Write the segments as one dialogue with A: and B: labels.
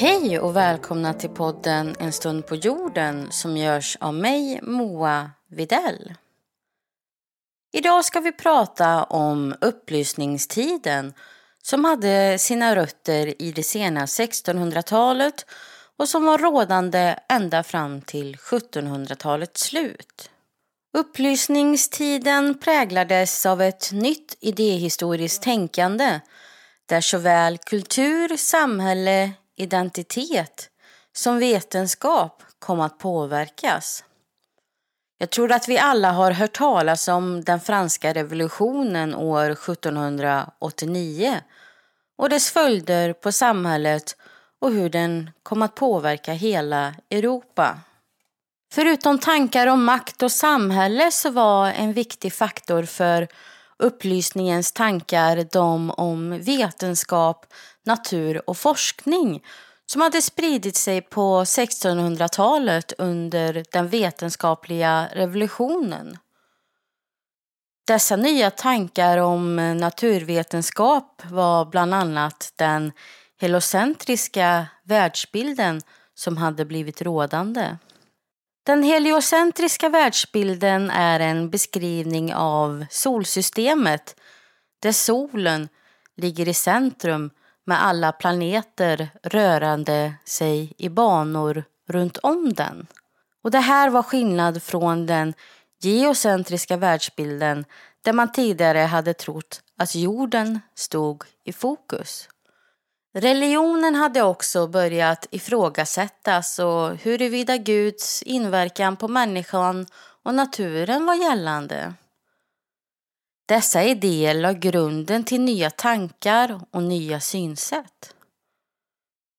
A: Hej och välkomna till podden En stund på jorden som görs av mig, Moa Videll. Idag ska vi prata om upplysningstiden som hade sina rötter i det sena 1600-talet och som var rådande ända fram till 1700-talets slut. Upplysningstiden präglades av ett nytt idéhistoriskt tänkande där såväl kultur, samhälle, identitet som vetenskap kom att påverkas. Jag tror att vi alla har hört talas om den franska revolutionen år 1789 och dess följder på samhället och hur den kom att påverka hela Europa. Förutom tankar om makt och samhälle så var en viktig faktor för upplysningens tankar de om vetenskap, natur och forskning som hade spridit sig på 1600-talet under den vetenskapliga revolutionen. Dessa nya tankar om naturvetenskap var bland annat den heliocentriska världsbilden som hade blivit rådande. Den heliocentriska världsbilden är en beskrivning av solsystemet där solen ligger i centrum med alla planeter rörande sig i banor runt om den. Och det här var skillnad från den geocentriska världsbilden där man tidigare hade trott att jorden stod i fokus. Religionen hade också börjat ifrågasättas och huruvida Guds inverkan på människan och naturen var gällande. Dessa idéer la grunden till nya tankar och nya synsätt.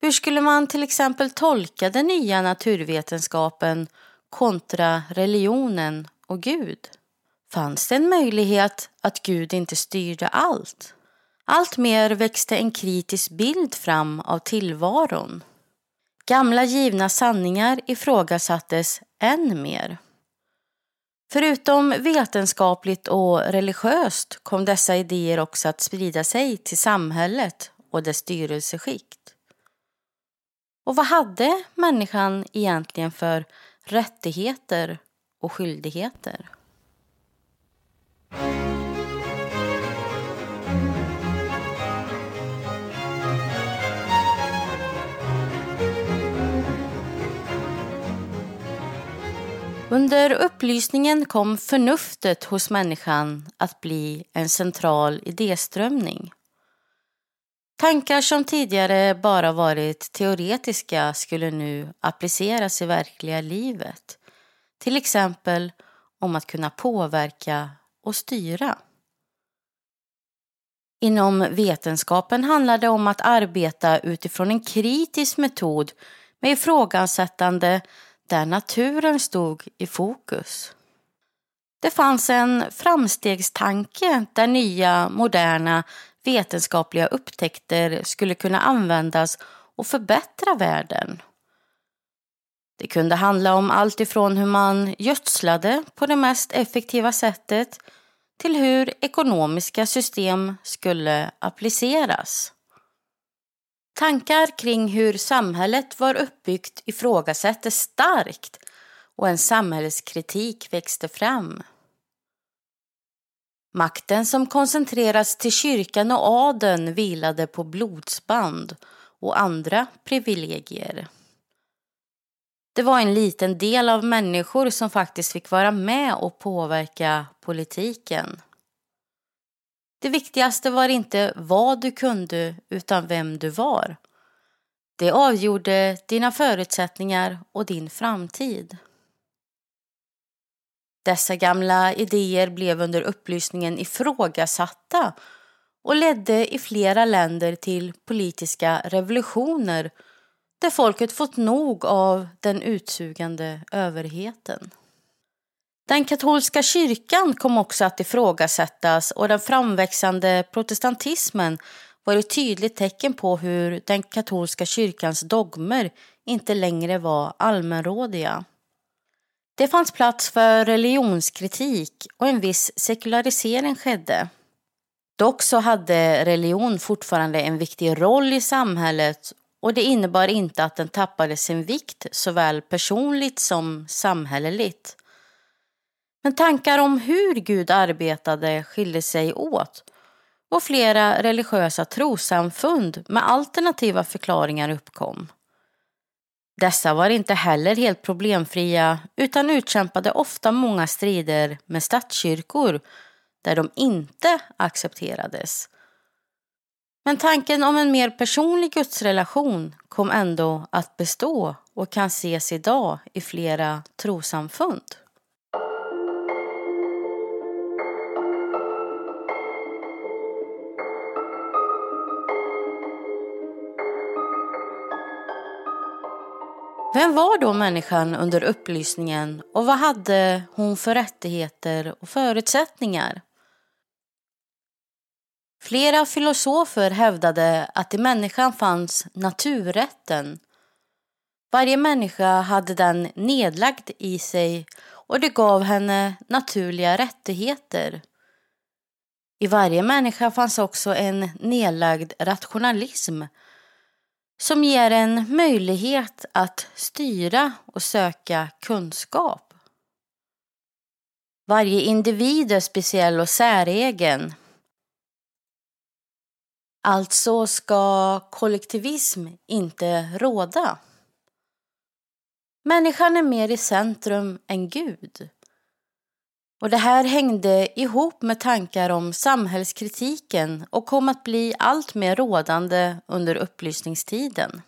A: Hur skulle man till exempel tolka den nya naturvetenskapen kontra religionen och Gud? Fanns det en möjlighet att Gud inte styrde allt? Allt mer växte en kritisk bild fram av tillvaron. Gamla givna sanningar ifrågasattes än mer. Förutom vetenskapligt och religiöst kom dessa idéer också att sprida sig till samhället och dess styrelseskikt. Och vad hade människan egentligen för rättigheter och skyldigheter? Under upplysningen kom förnuftet hos människan att bli en central idéströmning. Tankar som tidigare bara varit teoretiska skulle nu appliceras i verkliga livet. Till exempel om att kunna påverka och styra. Inom vetenskapen handlar det om att arbeta utifrån en kritisk metod med ifrågasättande där naturen stod i fokus. Det fanns en framstegstanke där nya, moderna vetenskapliga upptäckter skulle kunna användas och förbättra världen. Det kunde handla om allt ifrån hur man gödslade på det mest effektiva sättet till hur ekonomiska system skulle appliceras. Tankar kring hur samhället var uppbyggt ifrågasattes starkt och en samhällskritik växte fram. Makten som koncentrerats till kyrkan och adeln vilade på blodsband och andra privilegier. Det var en liten del av människor som faktiskt fick vara med och påverka politiken. Det viktigaste var inte vad du kunde utan vem du var. Det avgjorde dina förutsättningar och din framtid. Dessa gamla idéer blev under upplysningen ifrågasatta och ledde i flera länder till politiska revolutioner där folket fått nog av den utsugande överheten. Den katolska kyrkan kom också att ifrågasättas och den framväxande protestantismen var ett tydligt tecken på hur den katolska kyrkans dogmer inte längre var allmänrådiga. Det fanns plats för religionskritik och en viss sekularisering skedde. Dock så hade religion fortfarande en viktig roll i samhället och det innebar inte att den tappade sin vikt såväl personligt som samhälleligt. Men tankar om hur Gud arbetade skilde sig åt och flera religiösa trosamfund med alternativa förklaringar uppkom. Dessa var inte heller helt problemfria utan utkämpade ofta många strider med statskyrkor där de inte accepterades. Men tanken om en mer personlig gudsrelation kom ändå att bestå och kan ses idag i flera trosamfund. Vem var då människan under upplysningen och vad hade hon för rättigheter och förutsättningar? Flera filosofer hävdade att i människan fanns naturrätten. Varje människa hade den nedlagd i sig och det gav henne naturliga rättigheter. I varje människa fanns också en nedlagd rationalism som ger en möjlighet att styra och söka kunskap. Varje individ är speciell och säregen. Alltså ska kollektivism inte råda. Människan är mer i centrum än Gud. Och det här hängde ihop med tankar om samhällskritiken och kom att bli allt mer rådande under upplysningstiden.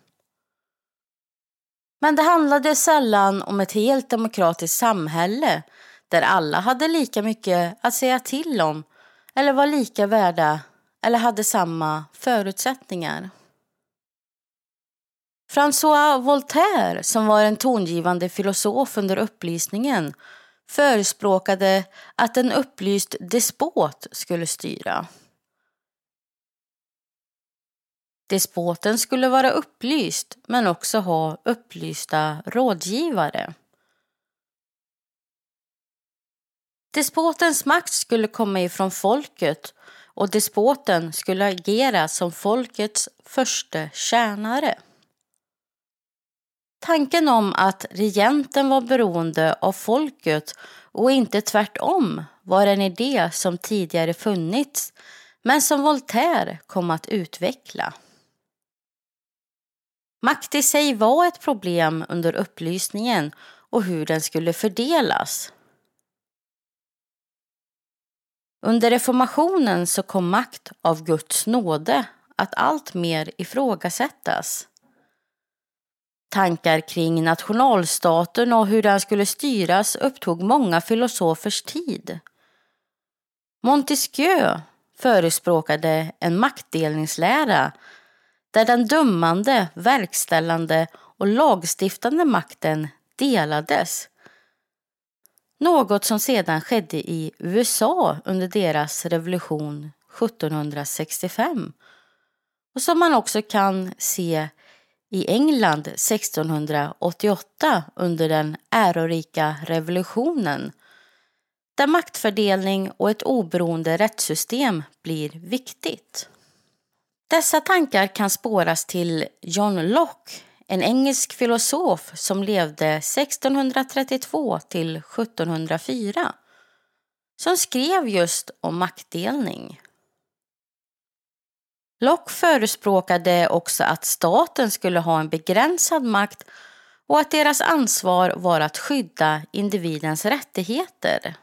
A: Men det handlade sällan om ett helt demokratiskt samhälle där alla hade lika mycket att säga till om eller var lika värda eller hade samma förutsättningar. François Voltaire, som var en tongivande filosof under upplysningen, förespråkade att en upplyst despot skulle styra. Despoten skulle vara upplyst men också ha upplysta rådgivare. Despotens makt skulle komma ifrån folket och despoten skulle agera som folkets första tjänare. Tanken om att regenten var beroende av folket och inte tvärtom var en idé som tidigare funnits men som Voltaire kom att utveckla. Makt i sig var ett problem under upplysningen och hur den skulle fördelas. Under reformationen så kom makt av Guds nåde att allt mer ifrågasättas. Tankar kring nationalstaten och hur den skulle styras upptog många filosofers tid. Montesquieu förespråkade en maktdelningslära där den dömande, verkställande och lagstiftande makten delades. Något som sedan skedde i USA under deras revolution 1765 och som man också kan se i England 1688 under den ärorika revolutionen där maktfördelning och ett oberoende rättssystem blir viktigt. Dessa tankar kan spåras till John Locke, en engelsk filosof som levde 1632 till 1704 som skrev just om maktdelning. Locke förespråkade också att staten skulle ha en begränsad makt och att deras ansvar var att skydda individens rättigheter.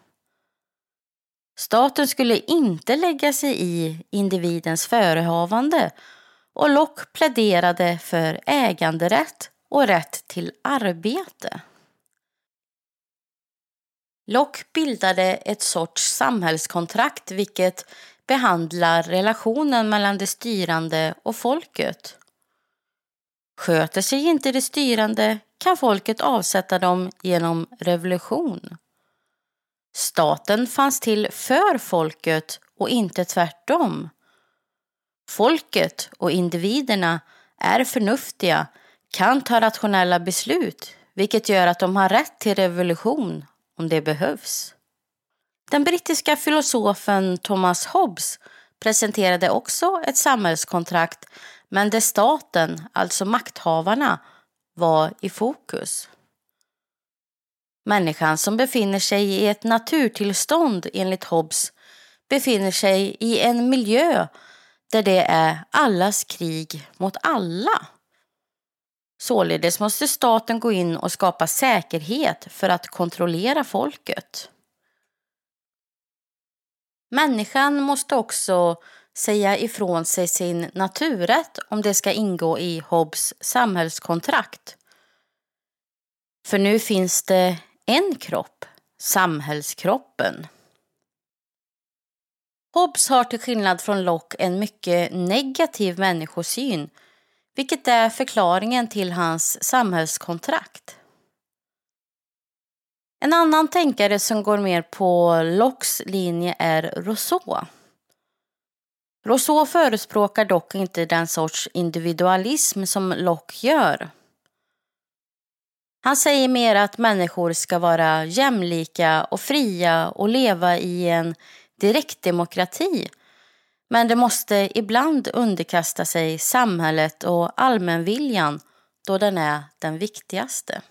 A: Staten skulle inte lägga sig i individens förehavande och Locke pläderade för äganderätt och rätt till arbete. Locke bildade ett sorts samhällskontrakt vilket behandlar relationen mellan det styrande och folket. Sköter sig inte det styrande kan folket avsätta dem genom revolution. Staten fanns till för folket och inte tvärtom. Folket och individerna är förnuftiga, kan ta rationella beslut vilket gör att de har rätt till revolution om det behövs. Den brittiska filosofen Thomas Hobbes presenterade också ett samhällskontrakt men där staten, alltså makthavarna, var i fokus. Människan som befinner sig i ett naturtillstånd enligt Hobbes befinner sig i en miljö där det är allas krig mot alla. Således måste staten gå in och skapa säkerhet för att kontrollera folket. Människan måste också säga ifrån sig sin naturrätt om det ska ingå i Hobbes samhällskontrakt. För nu finns det en kropp, samhällskroppen. Hobbes har till skillnad från Locke en mycket negativ människosyn vilket är förklaringen till hans samhällskontrakt. En annan tänkare som går mer på Locks linje är Rousseau. Rousseau förespråkar dock inte den sorts individualism som Locke gör. Han säger mer att människor ska vara jämlika och fria och leva i en direktdemokrati. Men det måste ibland underkasta sig samhället och allmänviljan då den är den viktigaste.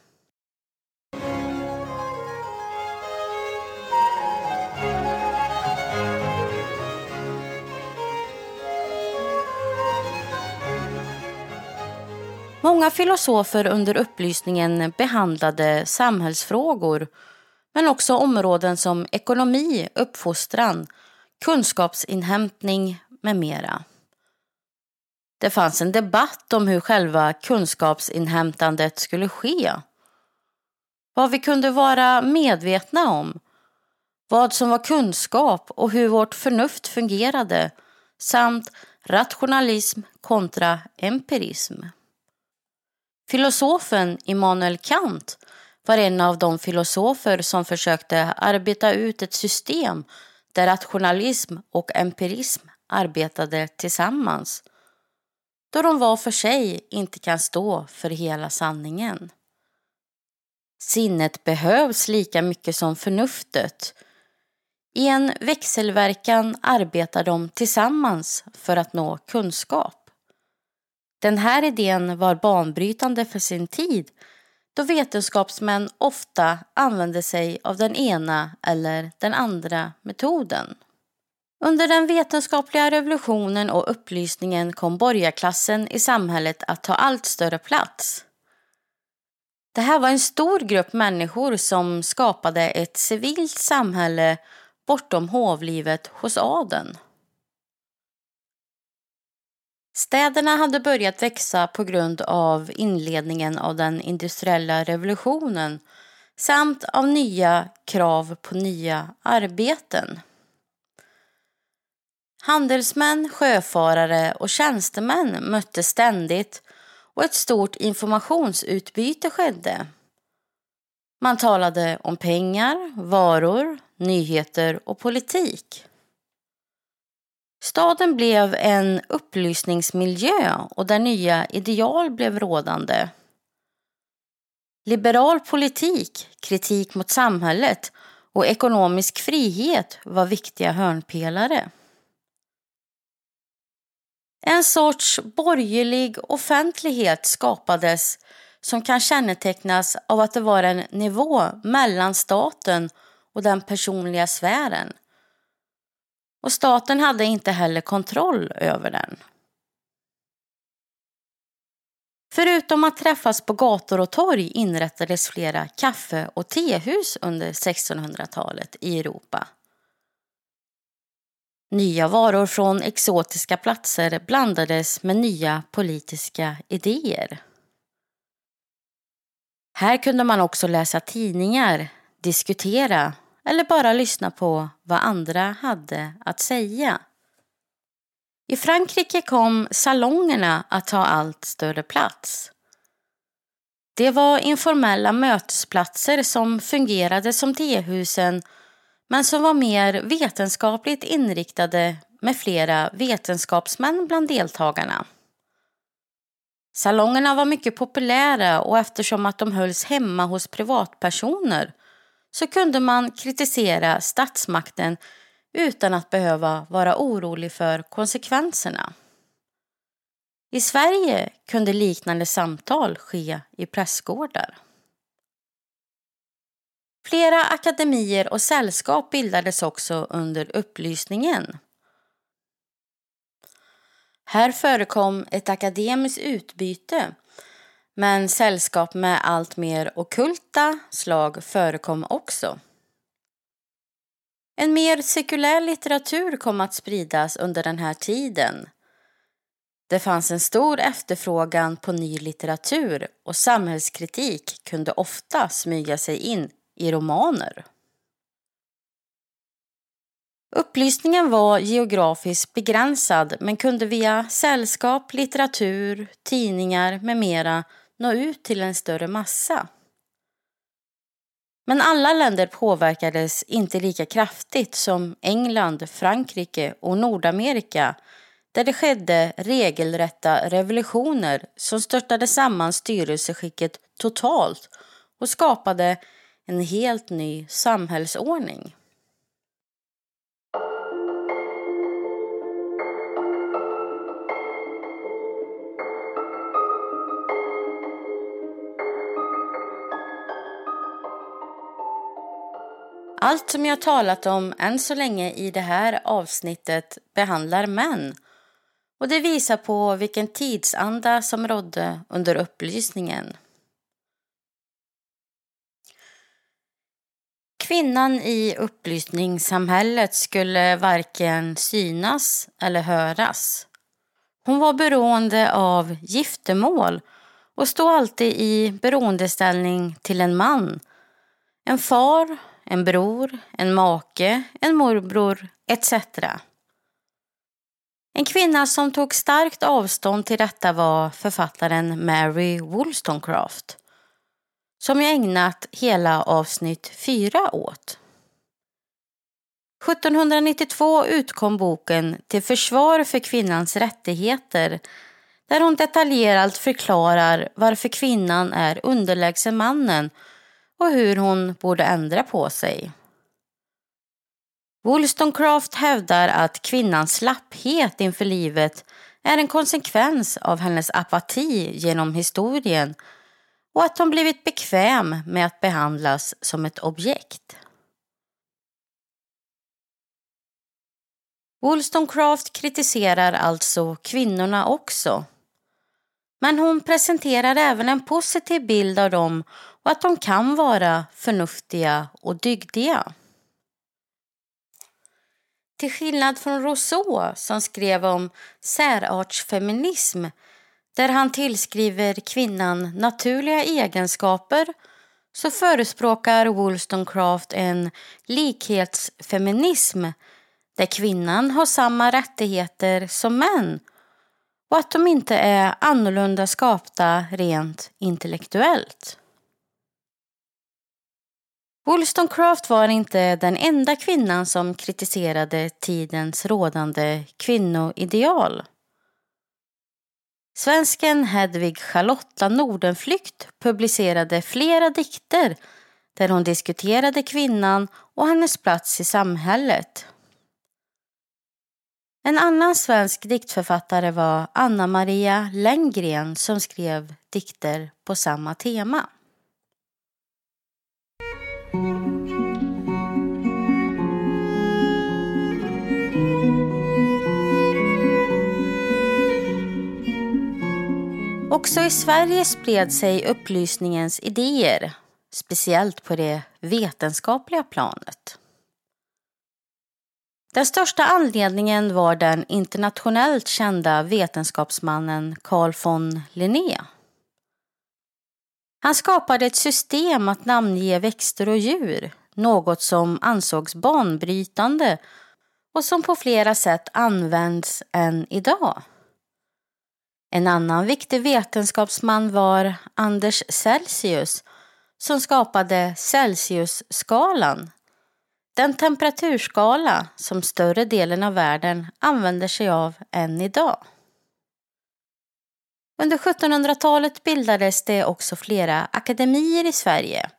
A: Många filosofer under upplysningen behandlade samhällsfrågor men också områden som ekonomi, uppfostran, kunskapsinhämtning med mera. Det fanns en debatt om hur själva kunskapsinhämtandet skulle ske. Vad vi kunde vara medvetna om, vad som var kunskap och hur vårt förnuft fungerade samt rationalism kontra empirism. Filosofen Immanuel Kant var en av de filosofer som försökte arbeta ut ett system där rationalism och empirism arbetade tillsammans då de var för sig inte kan stå för hela sanningen. Sinnet behövs lika mycket som förnuftet. I en växelverkan arbetar de tillsammans för att nå kunskap. Den här idén var banbrytande för sin tid då vetenskapsmän ofta använde sig av den ena eller den andra metoden. Under den vetenskapliga revolutionen och upplysningen kom borgarklassen i samhället att ta allt större plats. Det här var en stor grupp människor som skapade ett civilt samhälle bortom hovlivet hos adeln. Städerna hade börjat växa på grund av inledningen av den industriella revolutionen samt av nya krav på nya arbeten. Handelsmän, sjöfarare och tjänstemän möttes ständigt och ett stort informationsutbyte skedde. Man talade om pengar, varor, nyheter och politik. Staden blev en upplysningsmiljö och där nya ideal blev rådande. Liberal politik, kritik mot samhället och ekonomisk frihet var viktiga hörnpelare. En sorts borgerlig offentlighet skapades som kan kännetecknas av att det var en nivå mellan staten och den personliga sfären och staten hade inte heller kontroll över den. Förutom att träffas på gator och torg inrättades flera kaffe och tehus under 1600-talet i Europa. Nya varor från exotiska platser blandades med nya politiska idéer. Här kunde man också läsa tidningar, diskutera eller bara lyssna på vad andra hade att säga. I Frankrike kom salongerna att ta allt större plats. Det var informella mötesplatser som fungerade som tehusen men som var mer vetenskapligt inriktade med flera vetenskapsmän bland deltagarna. Salongerna var mycket populära och eftersom att de hölls hemma hos privatpersoner så kunde man kritisera statsmakten utan att behöva vara orolig för konsekvenserna. I Sverige kunde liknande samtal ske i prästgårdar. Flera akademier och sällskap bildades också under upplysningen. Här förekom ett akademiskt utbyte men sällskap med allt mer okulta slag förekom också. En mer sekulär litteratur kom att spridas under den här tiden. Det fanns en stor efterfrågan på ny litteratur och samhällskritik kunde ofta smyga sig in i romaner. Upplysningen var geografiskt begränsad men kunde via sällskap, litteratur, tidningar med mera nå ut till en större massa. Men alla länder påverkades inte lika kraftigt som England, Frankrike och Nordamerika där det skedde regelrätta revolutioner som störtade samman styrelseskicket totalt och skapade en helt ny samhällsordning. Allt som jag talat om än så länge i det här avsnittet behandlar män och det visar på vilken tidsanda som rådde under upplysningen. Kvinnan i upplysningssamhället skulle varken synas eller höras. Hon var beroende av giftermål och stod alltid i beroendeställning till en man. En far, en bror, en make, en morbror etc. En kvinna som tog starkt avstånd till detta var författaren Mary Wollstonecraft som jag ägnat hela avsnitt fyra åt. 1792 utkom boken Till försvar för kvinnans rättigheter där hon detaljerat förklarar varför kvinnan är underlägsen mannen och hur hon borde ändra på sig. Wollstonecraft hävdar att kvinnans slapphet inför livet är en konsekvens av hennes apati genom historien och att hon blivit bekväm med att behandlas som ett objekt. Wollstonecraft kritiserar alltså kvinnorna också. Men hon presenterar även en positiv bild av dem och att de kan vara förnuftiga och dygdiga. Till skillnad från Rousseau som skrev om särartsfeminism där han tillskriver kvinnan naturliga egenskaper så förespråkar Wollstonecraft en likhetsfeminism där kvinnan har samma rättigheter som män och att de inte är annorlunda skapta rent intellektuellt. Wollstonecraft var inte den enda kvinnan som kritiserade tidens rådande kvinnoideal. Svensken Hedvig Charlotta Nordenflykt publicerade flera dikter där hon diskuterade kvinnan och hennes plats i samhället. En annan svensk diktförfattare var Anna Maria Lenngren som skrev dikter på samma tema. Också i Sverige spred sig upplysningens idéer, speciellt på det vetenskapliga planet. Den största anledningen var den internationellt kända vetenskapsmannen Carl von Linné. Han skapade ett system att namnge växter och djur, något som ansågs banbrytande och som på flera sätt används än idag. En annan viktig vetenskapsman var Anders Celsius som skapade Celsiusskalan. Den temperaturskala som större delen av världen använder sig av än idag. Under 1700-talet bildades det också flera akademier i Sverige.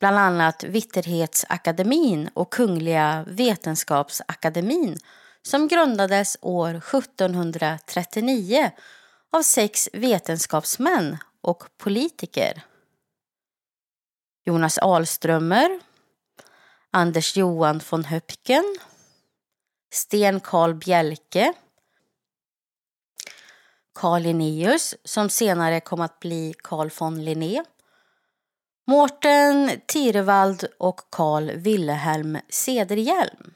A: bland annat Vitterhetsakademin och Kungliga Vetenskapsakademin som grundades år 1739 av sex vetenskapsmän och politiker. Jonas Alströmer, Anders Johan von Höpken, Sten Karl Bjelke, Carl Linnaeus som senare kom att bli Carl von Linné, Mårten Tirevald och Carl Wilhelm Cederhielm.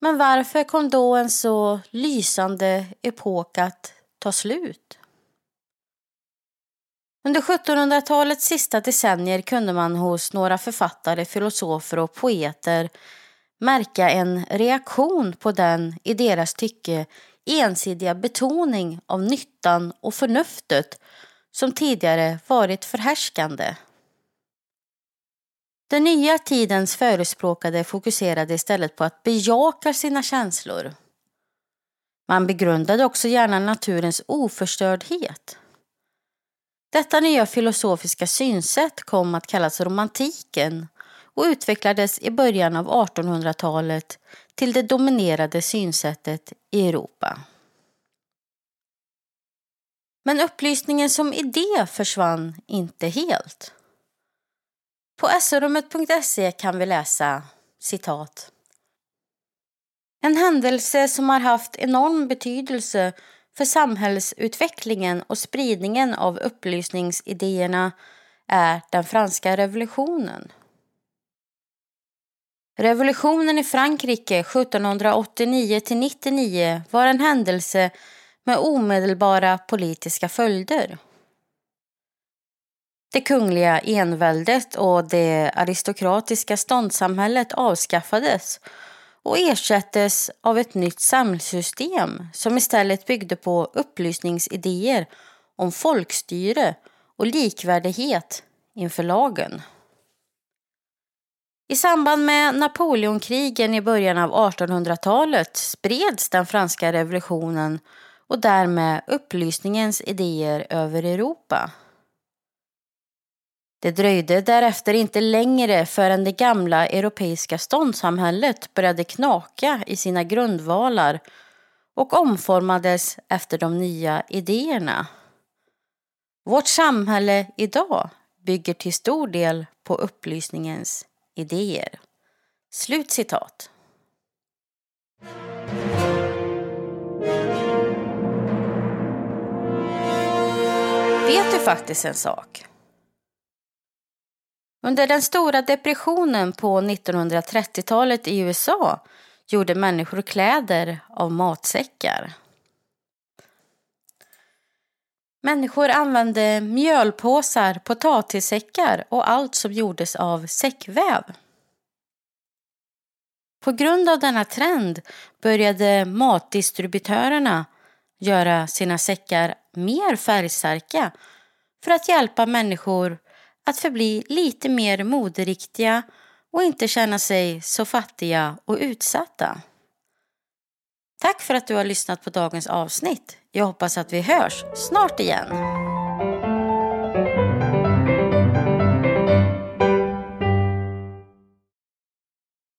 A: Men varför kom då en så lysande epok att ta slut? Under 1700-talets sista decennier kunde man hos några författare, filosofer och poeter märka en reaktion på den, i deras tycke, ensidiga betoning av nyttan och förnuftet som tidigare varit förhärskande. Den nya tidens förespråkade fokuserade istället på att bejaka sina känslor. Man begrundade också gärna naturens oförstördhet. Detta nya filosofiska synsätt kom att kallas romantiken och utvecklades i början av 1800-talet till det dominerade synsättet i Europa. Men upplysningen som idé försvann inte helt. På srummet.se kan vi läsa citat. En händelse som har haft enorm betydelse för samhällsutvecklingen och spridningen av upplysningsidéerna är den franska revolutionen. Revolutionen i Frankrike 1789-99 var en händelse med omedelbara politiska följder. Det kungliga enväldet och det aristokratiska ståndssamhället avskaffades och ersattes av ett nytt samhällssystem som istället byggde på upplysningsidéer om folkstyre och likvärdighet inför lagen. I samband med Napoleonkrigen i början av 1800-talet spreds den franska revolutionen och därmed upplysningens idéer över Europa. Det dröjde därefter inte längre förrän det gamla europeiska ståndssamhället började knaka i sina grundvalar och omformades efter de nya idéerna. Vårt samhälle idag bygger till stor del på upplysningens idéer. Slut citat. Vet du faktiskt en sak? Under den stora depressionen på 1930-talet i USA gjorde människor kläder av matsäckar. Människor använde mjölpåsar, potatissäckar och allt som gjordes av säckväv. På grund av denna trend började matdistributörerna göra sina säckar mer färgstarka för att hjälpa människor att förbli lite mer moderiktiga och inte känna sig så fattiga och utsatta. Tack för att du har lyssnat på dagens avsnitt. Jag hoppas att vi hörs snart igen.